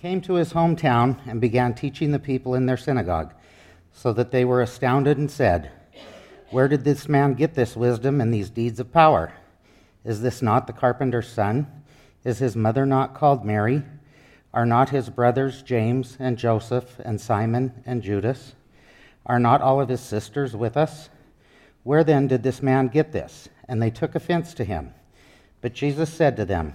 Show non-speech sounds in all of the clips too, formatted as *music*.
came to his hometown and began teaching the people in their synagogue, so that they were astounded and said, Where did this man get this wisdom and these deeds of power? Is this not the carpenter's son? Is his mother not called Mary? Are not his brothers James and Joseph and Simon and Judas? Are not all of his sisters with us? Where then did this man get this? And they took offense to him. But Jesus said to them,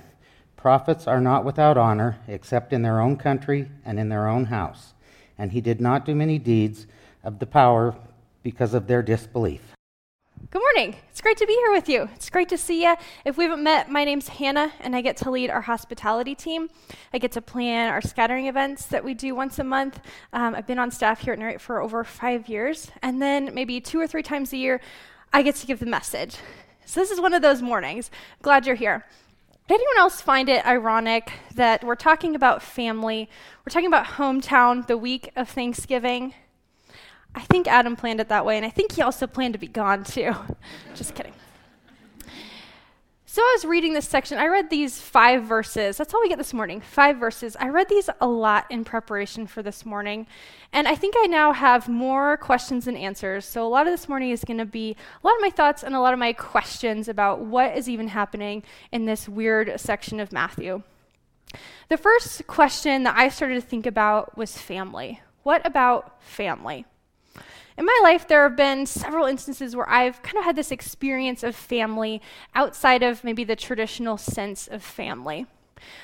Prophets are not without honor, except in their own country and in their own house. And he did not do many deeds of the power because of their disbelief. Good morning. It's great to be here with you. It's great to see you. If we haven't met, my name's Hannah, and I get to lead our hospitality team. I get to plan our scattering events that we do once a month. Um, I've been on staff here at Narrate for over five years, and then maybe two or three times a year, I get to give the message. So this is one of those mornings. Glad you're here. Did anyone else find it ironic that we're talking about family? We're talking about hometown the week of Thanksgiving. I think Adam planned it that way, and I think he also planned to be gone too. *laughs* Just kidding. So I was reading this section. I read these five verses. That's all we get this morning five verses. I read these a lot in preparation for this morning. And I think I now have more questions than answers. So a lot of this morning is going to be a lot of my thoughts and a lot of my questions about what is even happening in this weird section of Matthew. The first question that I started to think about was family. What about family? In my life, there have been several instances where I've kind of had this experience of family outside of maybe the traditional sense of family.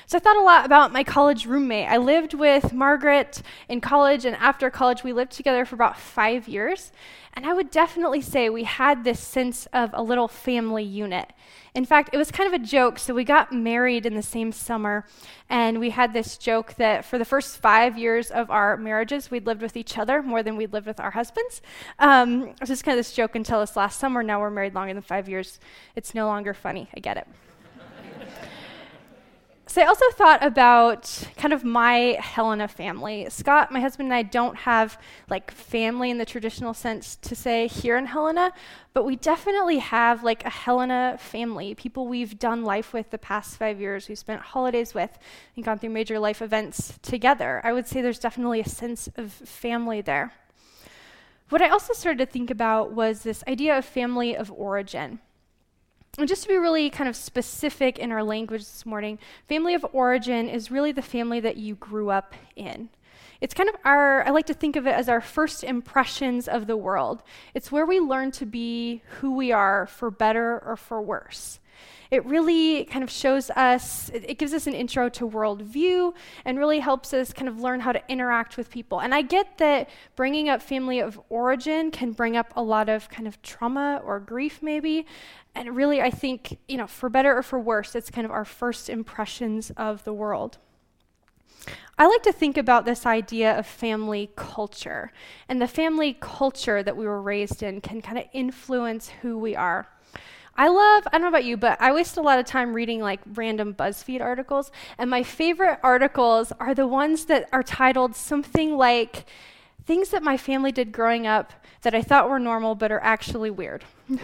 So I thought a lot about my college roommate. I lived with Margaret in college, and after college, we lived together for about five years. And I would definitely say we had this sense of a little family unit. In fact, it was kind of a joke. So we got married in the same summer, and we had this joke that for the first five years of our marriages, we'd lived with each other more than we'd lived with our husbands. Um, it was just kind of this joke until this last summer. Now we're married longer than five years. It's no longer funny. I get it. So I also thought about kind of my Helena family. Scott, my husband, and I don't have like family in the traditional sense to say here in Helena, but we definitely have like a Helena family, people we've done life with the past five years, we've spent holidays with and gone through major life events together. I would say there's definitely a sense of family there. What I also started to think about was this idea of family of origin. And just to be really kind of specific in our language this morning, family of origin is really the family that you grew up in. It's kind of our, I like to think of it as our first impressions of the world. It's where we learn to be who we are for better or for worse. It really kind of shows us, it gives us an intro to worldview and really helps us kind of learn how to interact with people. And I get that bringing up family of origin can bring up a lot of kind of trauma or grief, maybe. And really, I think, you know, for better or for worse, it's kind of our first impressions of the world. I like to think about this idea of family culture. And the family culture that we were raised in can kind of influence who we are. I love, I don't know about you, but I waste a lot of time reading like random BuzzFeed articles. And my favorite articles are the ones that are titled something like Things that my family did growing up that I thought were normal but are actually weird. *laughs*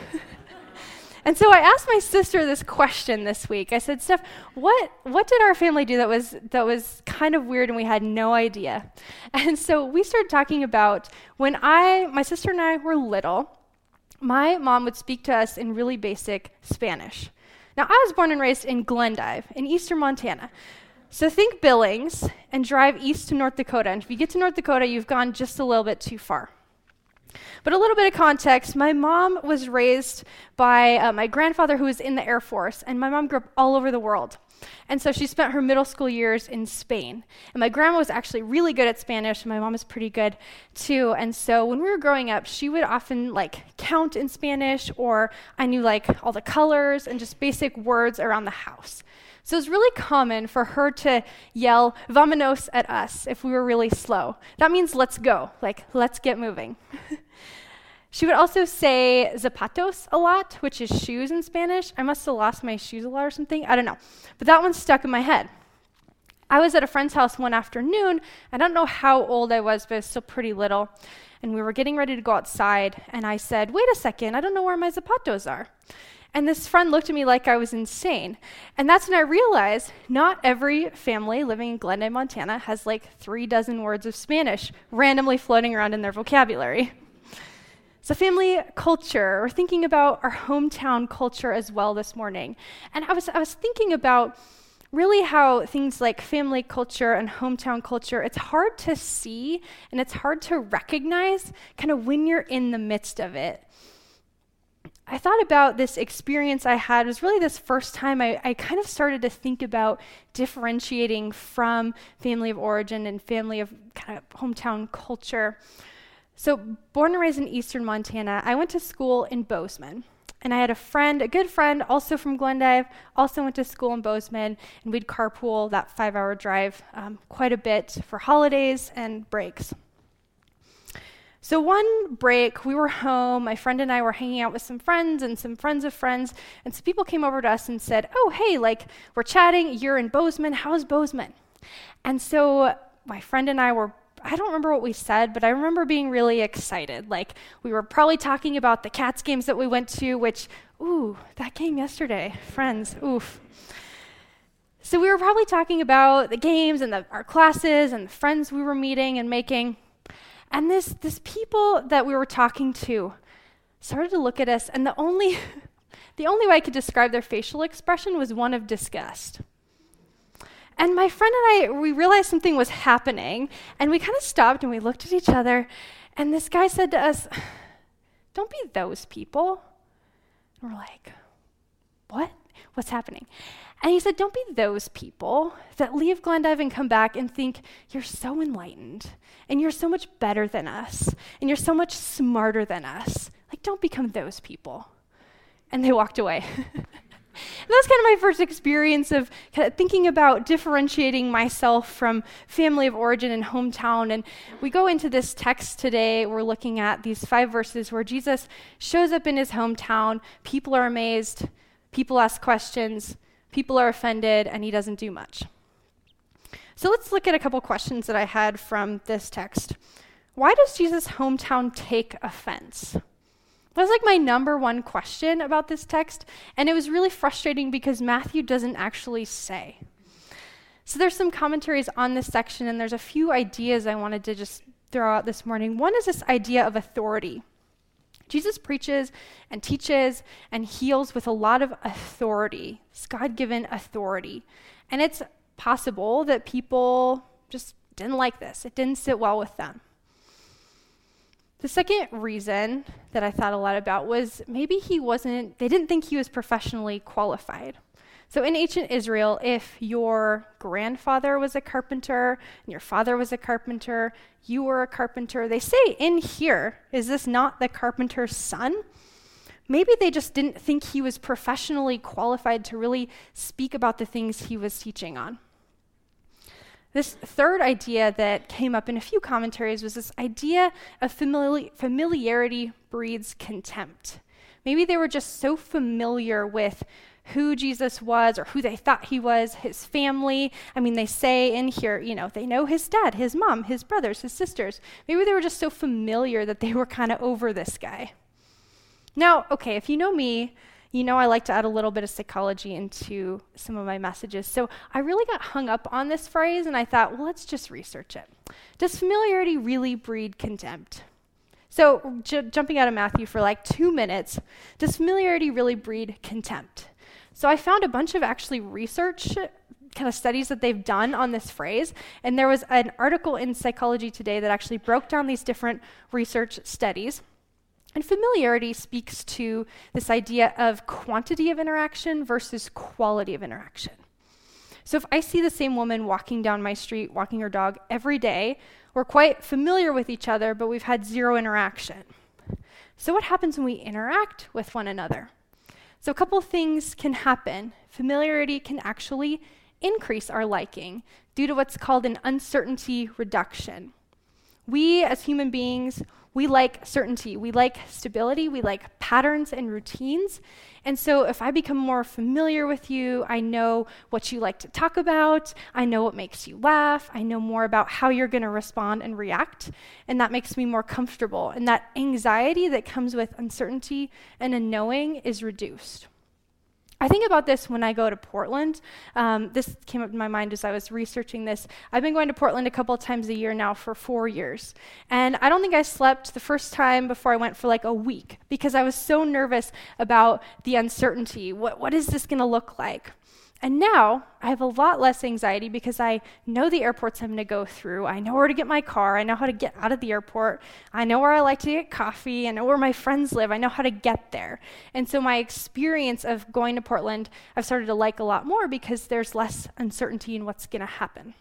and so I asked my sister this question this week. I said, Steph, what, what did our family do that was, that was kind of weird and we had no idea? *laughs* And so we started talking about when I, my sister and I were little my mom would speak to us in really basic Spanish. Now, I was born and raised in Glendive, in eastern Montana. So think Billings and drive east to North Dakota. And if you get to North Dakota, you've gone just a little bit too far. But a little bit of context my mom was raised by uh, my grandfather, who was in the Air Force, and my mom grew up all over the world. And so she spent her middle school years in Spain. And my grandma was actually really good at Spanish, and my mom is pretty good too. And so when we were growing up, she would often like count in Spanish, or I knew like all the colors and just basic words around the house. So it's really common for her to yell, vamonos at us if we were really slow. That means let's go, like let's get moving. *laughs* She would also say zapatos a lot, which is shoes in Spanish. I must have lost my shoes a lot or something. I don't know. But that one stuck in my head. I was at a friend's house one afternoon. I don't know how old I was, but I was still pretty little. And we were getting ready to go outside. And I said, Wait a second, I don't know where my zapatos are. And this friend looked at me like I was insane. And that's when I realized not every family living in Glendive, Montana has like three dozen words of Spanish randomly floating around in their vocabulary. So, family culture, we're thinking about our hometown culture as well this morning. And I was, I was thinking about really how things like family culture and hometown culture, it's hard to see and it's hard to recognize kind of when you're in the midst of it. I thought about this experience I had. It was really this first time I, I kind of started to think about differentiating from family of origin and family of kind of hometown culture. So, born and raised in eastern Montana, I went to school in Bozeman. And I had a friend, a good friend, also from Glendive, also went to school in Bozeman, and we'd carpool that five hour drive um, quite a bit for holidays and breaks. So, one break, we were home. My friend and I were hanging out with some friends and some friends of friends. And some people came over to us and said, Oh, hey, like, we're chatting. You're in Bozeman. How's Bozeman? And so, my friend and I were I don't remember what we said, but I remember being really excited. Like, we were probably talking about the Cats games that we went to, which, ooh, that game yesterday, friends, oof. So, we were probably talking about the games and the, our classes and the friends we were meeting and making. And this, this people that we were talking to started to look at us, and the only, *laughs* the only way I could describe their facial expression was one of disgust. And my friend and I, we realized something was happening, and we kind of stopped and we looked at each other, and this guy said to us, Don't be those people. And we're like, What? What's happening? And he said, Don't be those people that leave Glendive and come back and think you're so enlightened and you're so much better than us and you're so much smarter than us. Like, don't become those people. And they walked away. *laughs* that's kind of my first experience of kind of thinking about differentiating myself from family of origin and hometown. And we go into this text today. We're looking at these five verses where Jesus shows up in his hometown. People are amazed. People ask questions. People are offended, and he doesn't do much. So let's look at a couple questions that I had from this text. Why does Jesus' hometown take offense? That was like my number one question about this text, and it was really frustrating because Matthew doesn't actually say. So there's some commentaries on this section, and there's a few ideas I wanted to just throw out this morning. One is this idea of authority. Jesus preaches and teaches and heals with a lot of authority, it's God given authority. And it's possible that people just didn't like this, it didn't sit well with them. The second reason that I thought a lot about was maybe he wasn't, they didn't think he was professionally qualified. So in ancient Israel, if your grandfather was a carpenter and your father was a carpenter, you were a carpenter, they say in here, is this not the carpenter's son? Maybe they just didn't think he was professionally qualified to really speak about the things he was teaching on. This third idea that came up in a few commentaries was this idea of famili- familiarity breeds contempt. Maybe they were just so familiar with who Jesus was or who they thought he was, his family. I mean, they say in here, you know, they know his dad, his mom, his brothers, his sisters. Maybe they were just so familiar that they were kind of over this guy. Now, okay, if you know me, you know I like to add a little bit of psychology into some of my messages. So I really got hung up on this phrase and I thought, well, let's just research it. Does familiarity really breed contempt? So, j- jumping out of Matthew for like two minutes, does familiarity really breed contempt? So, I found a bunch of actually research kind of studies that they've done on this phrase. And there was an article in Psychology Today that actually broke down these different research studies. And familiarity speaks to this idea of quantity of interaction versus quality of interaction. So if I see the same woman walking down my street, walking her dog every day, we're quite familiar with each other, but we've had zero interaction. So what happens when we interact with one another? So a couple things can happen. Familiarity can actually increase our liking due to what's called an uncertainty reduction. We as human beings we like certainty, we like stability, we like patterns and routines. And so if I become more familiar with you, I know what you like to talk about, I know what makes you laugh, I know more about how you're going to respond and react, and that makes me more comfortable. And that anxiety that comes with uncertainty and a knowing is reduced. I think about this when I go to Portland. Um, this came up in my mind as I was researching this. I've been going to Portland a couple times a year now for four years. And I don't think I slept the first time before I went for like a week because I was so nervous about the uncertainty. What, what is this going to look like? And now I have a lot less anxiety because I know the airports I'm going to go through. I know where to get my car. I know how to get out of the airport. I know where I like to get coffee. I know where my friends live. I know how to get there. And so my experience of going to Portland, I've started to like a lot more because there's less uncertainty in what's going to happen.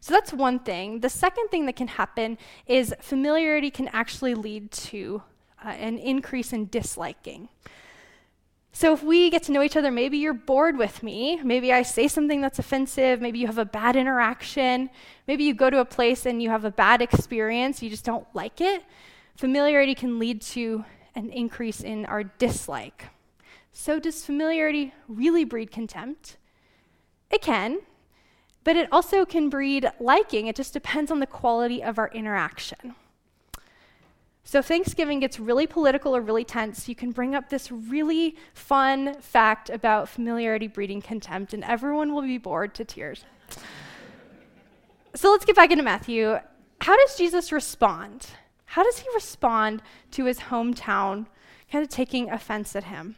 So that's one thing. The second thing that can happen is familiarity can actually lead to uh, an increase in disliking. So if we get to know each other, maybe you're bored with me. Maybe I say something that's offensive. Maybe you have a bad interaction. Maybe you go to a place and you have a bad experience. You just don't like it. Familiarity can lead to an increase in our dislike. So, does familiarity really breed contempt? It can, but it also can breed liking. It just depends on the quality of our interaction. So Thanksgiving gets really political or really tense, you can bring up this really fun fact about familiarity breeding contempt, and everyone will be bored to tears. so let's get back into Matthew. How does Jesus respond? How does he respond to his hometown kind of taking offense at him?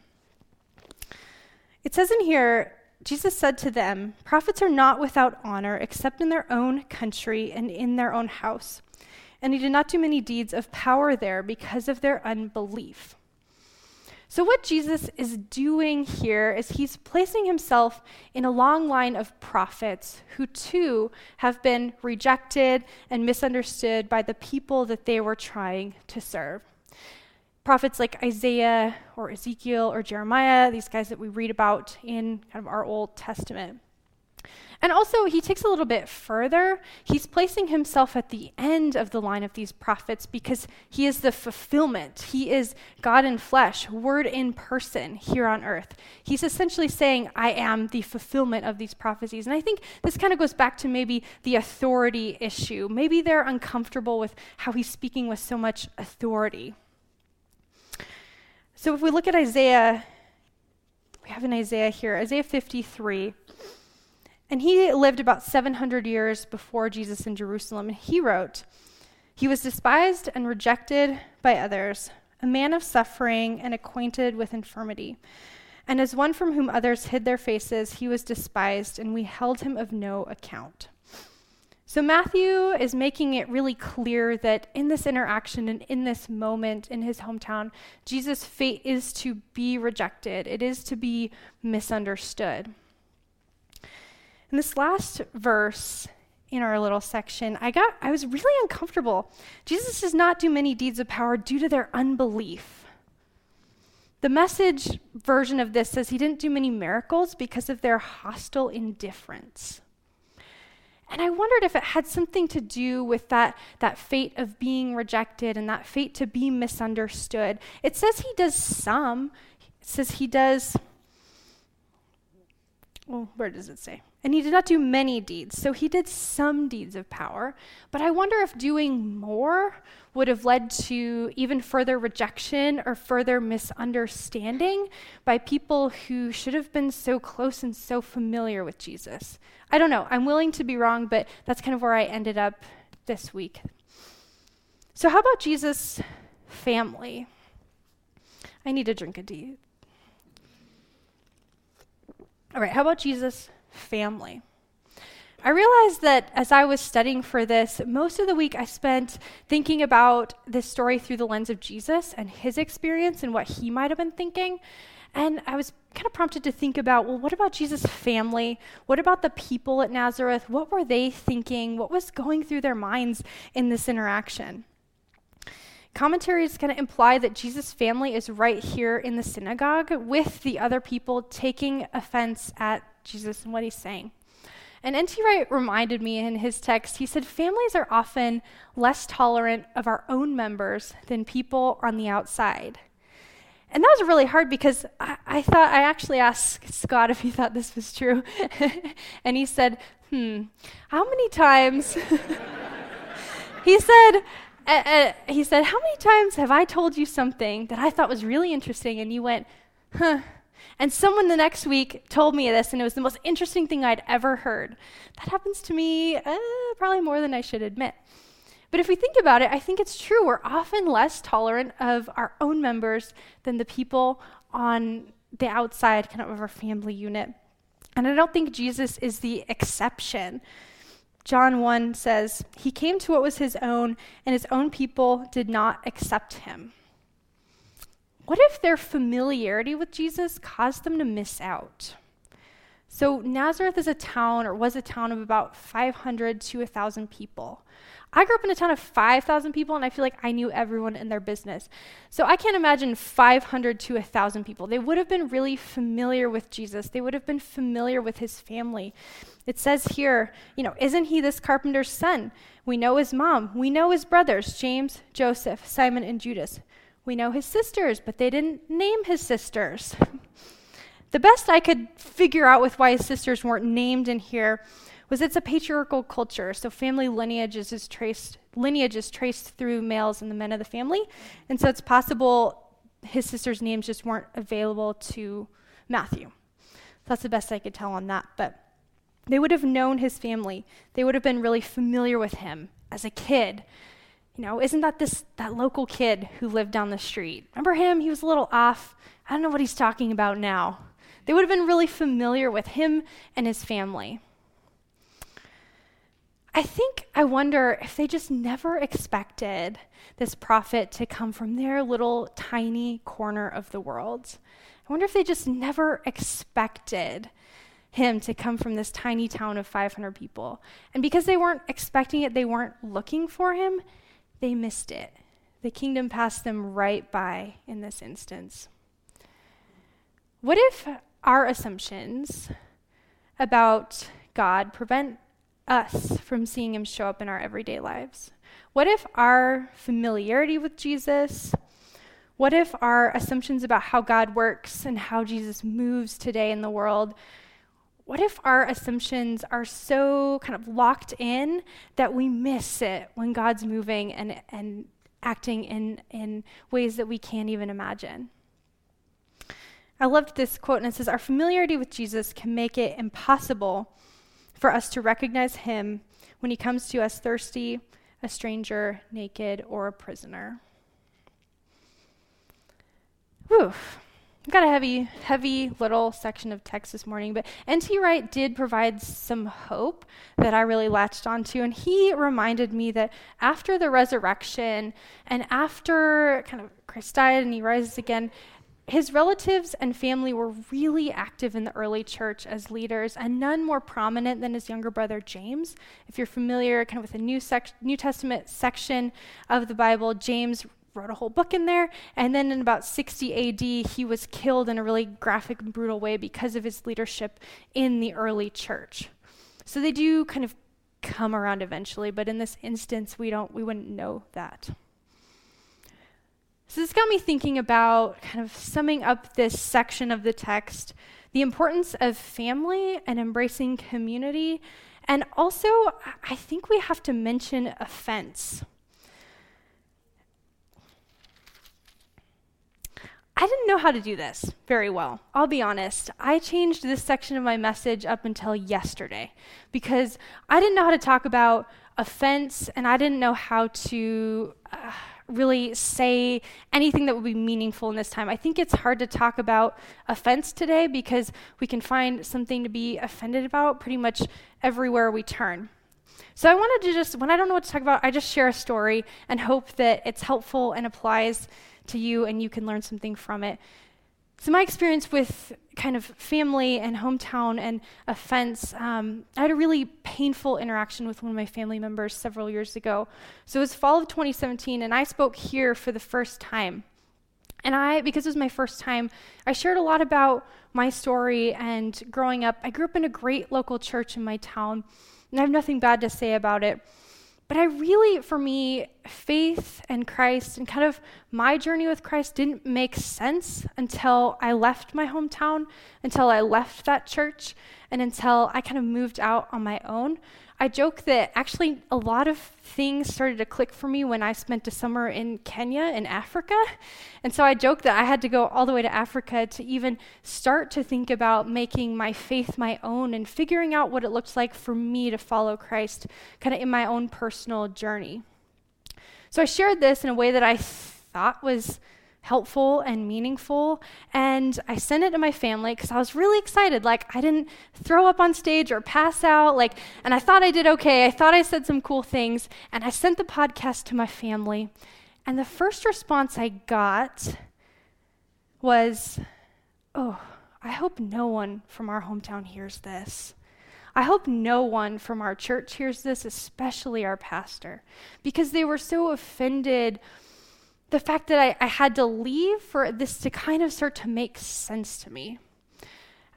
It says in here, Jesus said to them, Prophets are not without honor except in their own country and in their own house and he did not do many deeds of power there because of their unbelief. So, what Jesus is doing here is he's placing himself in a long line of prophets who too have been rejected and misunderstood by the people that they were trying to serve. Prophets like Isaiah or Ezekiel or Jeremiah, these guys that we read about in kind of our Old Testament. And also, he takes a little bit further. He's placing himself at the end of the line of these prophets because he is the fulfillment. He is God in flesh, word in person here on earth. He's essentially saying, I am the fulfillment of these prophecies. And I think this kind of goes back to maybe the authority issue. Maybe they're uncomfortable with how he's speaking with so much authority. So if we look at Isaiah, we have an Isaiah here, Isaiah 53. And he lived about 700 years before Jesus in Jerusalem. And he wrote, He was despised and rejected by others, a man of suffering and acquainted with infirmity. And as one from whom others hid their faces, he was despised, and we held him of no account. So Matthew is making it really clear that in this interaction and in this moment in his hometown, Jesus' fate is to be rejected, it is to be misunderstood. In this last verse in our little section, I got I was really uncomfortable. Jesus does not do many deeds of power due to their unbelief. The message version of this says he didn't do many miracles because of their hostile indifference. And I wondered if it had something to do with that, that fate of being rejected and that fate to be misunderstood. It says he does some. It says he does, well, where does it say? And he did not do many deeds, so he did some deeds of power. But I wonder if doing more would have led to even further rejection or further misunderstanding by people who should have been so close and so familiar with Jesus. I don't know. I'm willing to be wrong, but that's kind of where I ended up this week. So, how about Jesus' family? I need to drink a tea. All right, how about Jesus' family. I realized that as I was studying for this, most of the week I spent thinking about this story through the lens of Jesus and his experience and what he might have been thinking. And I was kind of prompted to think about well, what about Jesus' family? What about the people at Nazareth? What were they thinking? What was going through their minds in this interaction? Commentaries kind of imply that Jesus' family is right here in the synagogue with the other people taking offense at Jesus and what he's saying. And N.T. Wright reminded me in his text, he said, families are often less tolerant of our own members than people on the outside. And that was really hard because I, I thought, I actually asked Scott if he thought this was true. *laughs* and he said, hmm, how many times? *laughs* he said, he said, how many times have I told you something that I thought was really interesting and you went, huh, And someone the next week told me this, and it was the most interesting thing I'd ever heard. That happens to me uh, probably more than I should admit. But if we think about it, I think it's true. We're often less tolerant of our own members than the people on the outside kind of our family unit. And I don't think Jesus is the exception. John 1 says, He came to what was his own, and his own people did not accept him. What if their familiarity with Jesus caused them to miss out? So, Nazareth is a town, or was a town of about 500 to 1,000 people. I grew up in a town of 5,000 people, and I feel like I knew everyone in their business. So I can't imagine 500 to 1,000 people. They would have been really familiar with Jesus, they would have been familiar with his family. It says here, you know, isn't he this carpenter's son? We know his mom. We know his brothers, James, Joseph, Simon, and Judas. We know his sisters, but they didn't name his sisters. *laughs* the best I could figure out with why his sisters weren't named in here was it's a patriarchal culture. So family lineage is traced lineage is traced through males and the men of the family. And so it's possible his sister's names just weren't available to Matthew. That's the best I could tell on that. But they would have known his family. They would have been really familiar with him as a kid. You know, isn't that this that local kid who lived down the street? Remember him? He was a little off. I don't know what he's talking about now. They would have been really familiar with him and his family. I think I wonder if they just never expected this prophet to come from their little tiny corner of the world. I wonder if they just never expected him to come from this tiny town of 500 people. And because they weren't expecting it, they weren't looking for him, they missed it. The kingdom passed them right by in this instance. What if our assumptions about God prevent us from seeing him show up in our everyday lives? What if our familiarity with Jesus, what if our assumptions about how God works and how Jesus moves today in the world, what if our assumptions are so kind of locked in that we miss it when God's moving and, and acting in, in ways that we can't even imagine? I loved this quote, and it says, Our familiarity with Jesus can make it impossible for us to recognize him when he comes to us thirsty, a stranger, naked, or a prisoner. Whew. I've got a heavy, heavy little section of text this morning, but N.T. Wright did provide some hope that I really latched onto. And he reminded me that after the resurrection and after kind of Christ died and he rises again, his relatives and family were really active in the early church as leaders, and none more prominent than his younger brother James. If you're familiar kind of with the New, sec- New Testament section of the Bible, James wrote a whole book in there. And then in about 60 AD, he was killed in a really graphic and brutal way because of his leadership in the early church. So they do kind of come around eventually, but in this instance, we don't we wouldn't know that. So this got me thinking about kind of summing up this section of the text, the importance of family and embracing community. And also, I think we have to mention offense. I didn't know how to do this very well. I'll be honest. I changed this section of my message up until yesterday because I didn't know how to talk about offense and I didn't know how to. Uh, really say anything that would be meaningful in this time. I think it's hard to talk about offense today because we can find something to be offended about pretty much everywhere we turn. So I wanted to just, when I don't know what to talk about, I just share a story and hope that it's helpful and applies to you and you can learn something from it. So, my experience with kind of family and hometown and offense, um, I had a really painful interaction with one of my family members several years ago. So, it was fall of 2017, and I spoke here for the first time. And I, because it was my first time, I shared a lot about my story and growing up. I grew up in a great local church in my town, and I have nothing bad to say about it. But I really, for me, faith and Christ and kind of my journey with Christ didn't make sense until I left my hometown, until I left that church, and until I kind of moved out on my own. I joke that actually a lot of things started to click for me when I spent a summer in Kenya in Africa. And so I joke that I had to go all the way to Africa to even start to think about making my faith my own and figuring out what it looks like for me to follow Christ kind of in my own personal journey. So I shared this in a way that I thought was helpful and meaningful. And I sent it to my family because I was really excited. Like, I didn't throw up on stage or pass out. Like, and I thought I did okay. I thought I said some cool things. And I sent the podcast to my family. And the first response I got was, Oh, I hope no one from our hometown hears this. I hope no one from our church hears this, especially our pastor, because they were so offended the fact that I, I had to leave for this to kind of start to make sense to me.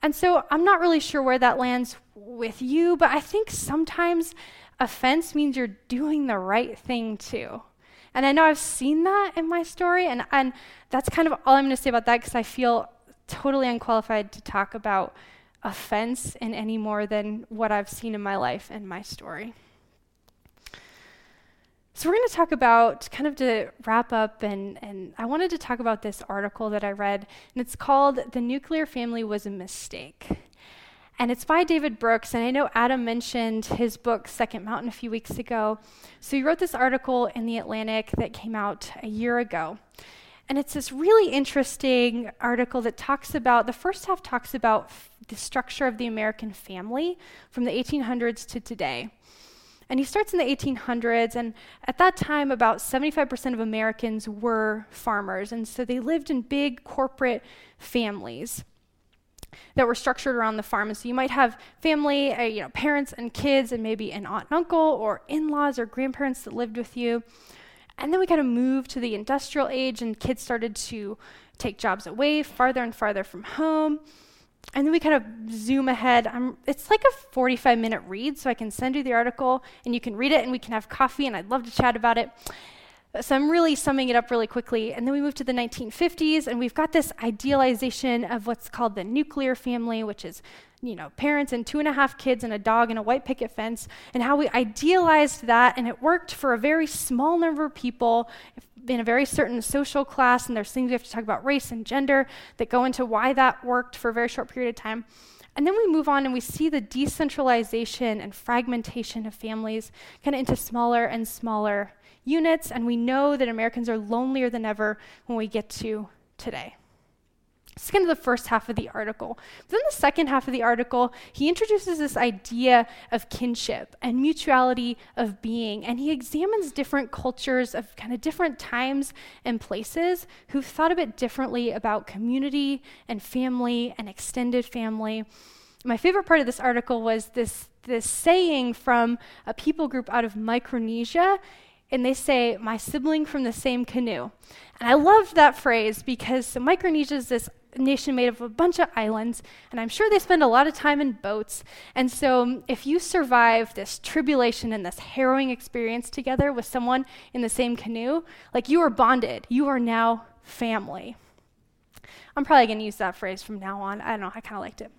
And so I'm not really sure where that lands with you, but I think sometimes offense means you're doing the right thing too. And I know I've seen that in my story, and, and that's kind of all I'm going to say about that because I feel totally unqualified to talk about offense in any more than what I've seen in my life and my story. So, we're going to talk about, kind of to wrap up, and, and I wanted to talk about this article that I read, and it's called The Nuclear Family Was a Mistake. And it's by David Brooks, and I know Adam mentioned his book, Second Mountain, a few weeks ago. So, he wrote this article in The Atlantic that came out a year ago. And it's this really interesting article that talks about the first half talks about f- the structure of the American family from the 1800s to today. And he starts in the 1800s, and at that time, about 75% of Americans were farmers, and so they lived in big corporate families that were structured around the farm. And so you might have family, uh, you know, parents and kids, and maybe an aunt and uncle, or in-laws or grandparents that lived with you. And then we kind of moved to the industrial age, and kids started to take jobs away farther and farther from home and then we kind of zoom ahead. Um, it's like a 45 minute read, so I can send you the article and you can read it and we can have coffee, and I'd love to chat about it. So I'm really summing it up really quickly. And then we move to the 1950s, and we've got this idealization of what's called the nuclear family, which is you know, parents and two and a half kids and a dog and a white picket fence, and how we idealized that, and it worked for a very small number of people in a very certain social class, and there's things we have to talk about race and gender that go into why that worked for a very short period of time. And then we move on and we see the decentralization and fragmentation of families kind of into smaller and smaller units, and we know that Americans are lonelier than ever when we get to today. It's kind of the first half of the article. But then the second half of the article, he introduces this idea of kinship and mutuality of being. And he examines different cultures of kind of different times and places who've thought a bit differently about community and family and extended family. My favorite part of this article was this, this saying from a people group out of Micronesia and they say, My sibling from the same canoe. And I love that phrase because Micronesia is this nation made of a bunch of islands, and I'm sure they spend a lot of time in boats. And so, um, if you survive this tribulation and this harrowing experience together with someone in the same canoe, like you are bonded, you are now family. I'm probably going to use that phrase from now on. I don't know, I kind of liked it.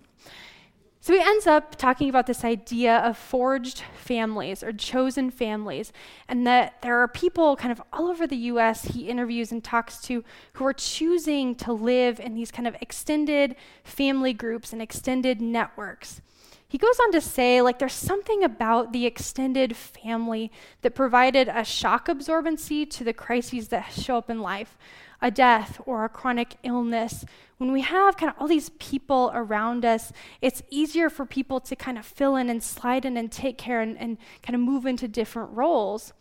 So he ends up talking about this idea of forged families or chosen families, and that there are people kind of all over the US he interviews and talks to who are choosing to live in these kind of extended family groups and extended networks. He goes on to say, like, there's something about the extended family that provided a shock absorbency to the crises that show up in life a death or a chronic illness, when we have kind of all these people around us, it's easier for people to kind of fill in and slide in and take care and, and kind of move into different roles.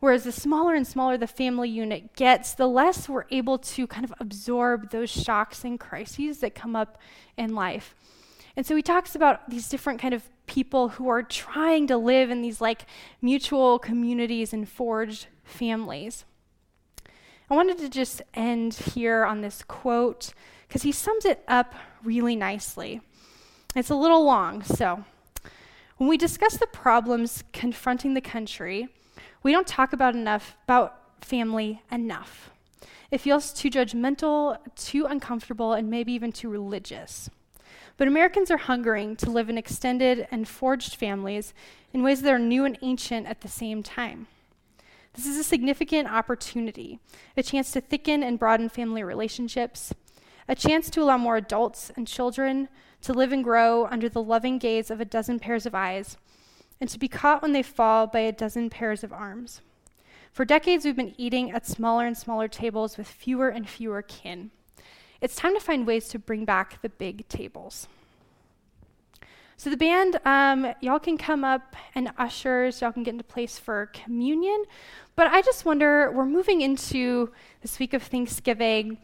Whereas the smaller and smaller the family unit gets, the less we're able to kind of absorb those shocks and crises that come up in life. And so he talks about these different kind of people who are trying to live in these like mutual communities and forged families. I wanted to just end here on this quote because he sums it up really nicely. It's a little long, so when we discuss the problems confronting the country, we don't talk about enough about family enough. It feels too judgmental, too uncomfortable, and maybe even too religious. But Americans are hungering to live in extended and forged families in ways that are new and ancient at the same time. This is a significant opportunity, a chance to thicken and broaden family relationships, a chance to allow more adults and children to live and grow under the loving gaze of a dozen pairs of eyes, and to be caught when they fall by a dozen pairs of arms. For decades, we've been eating at smaller and smaller tables with fewer and fewer kin. It's time to find ways to bring back the big tables. So, the band, um, y'all can come up and ushers, y'all can get into place for communion. But I just wonder we're moving into this week of Thanksgiving,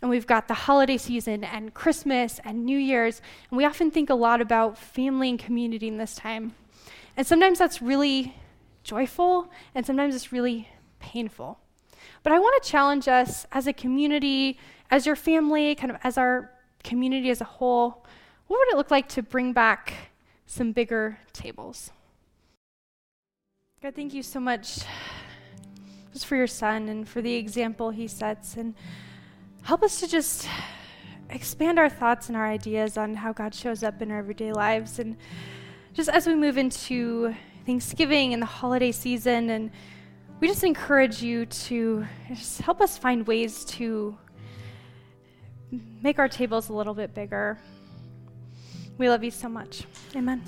and we've got the holiday season and Christmas and New Year's, and we often think a lot about family and community in this time. And sometimes that's really joyful, and sometimes it's really painful. But I want to challenge us as a community, as your family, kind of as our community as a whole. What would it look like to bring back some bigger tables? God, thank you so much just for your son and for the example he sets. And help us to just expand our thoughts and our ideas on how God shows up in our everyday lives. And just as we move into Thanksgiving and the holiday season, and we just encourage you to just help us find ways to make our tables a little bit bigger. We love you so much. Amen.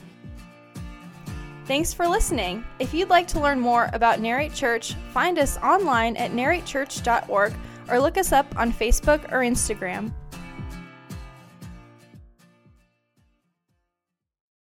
Thanks for listening. If you'd like to learn more about Narrate Church, find us online at narratechurch.org or look us up on Facebook or Instagram.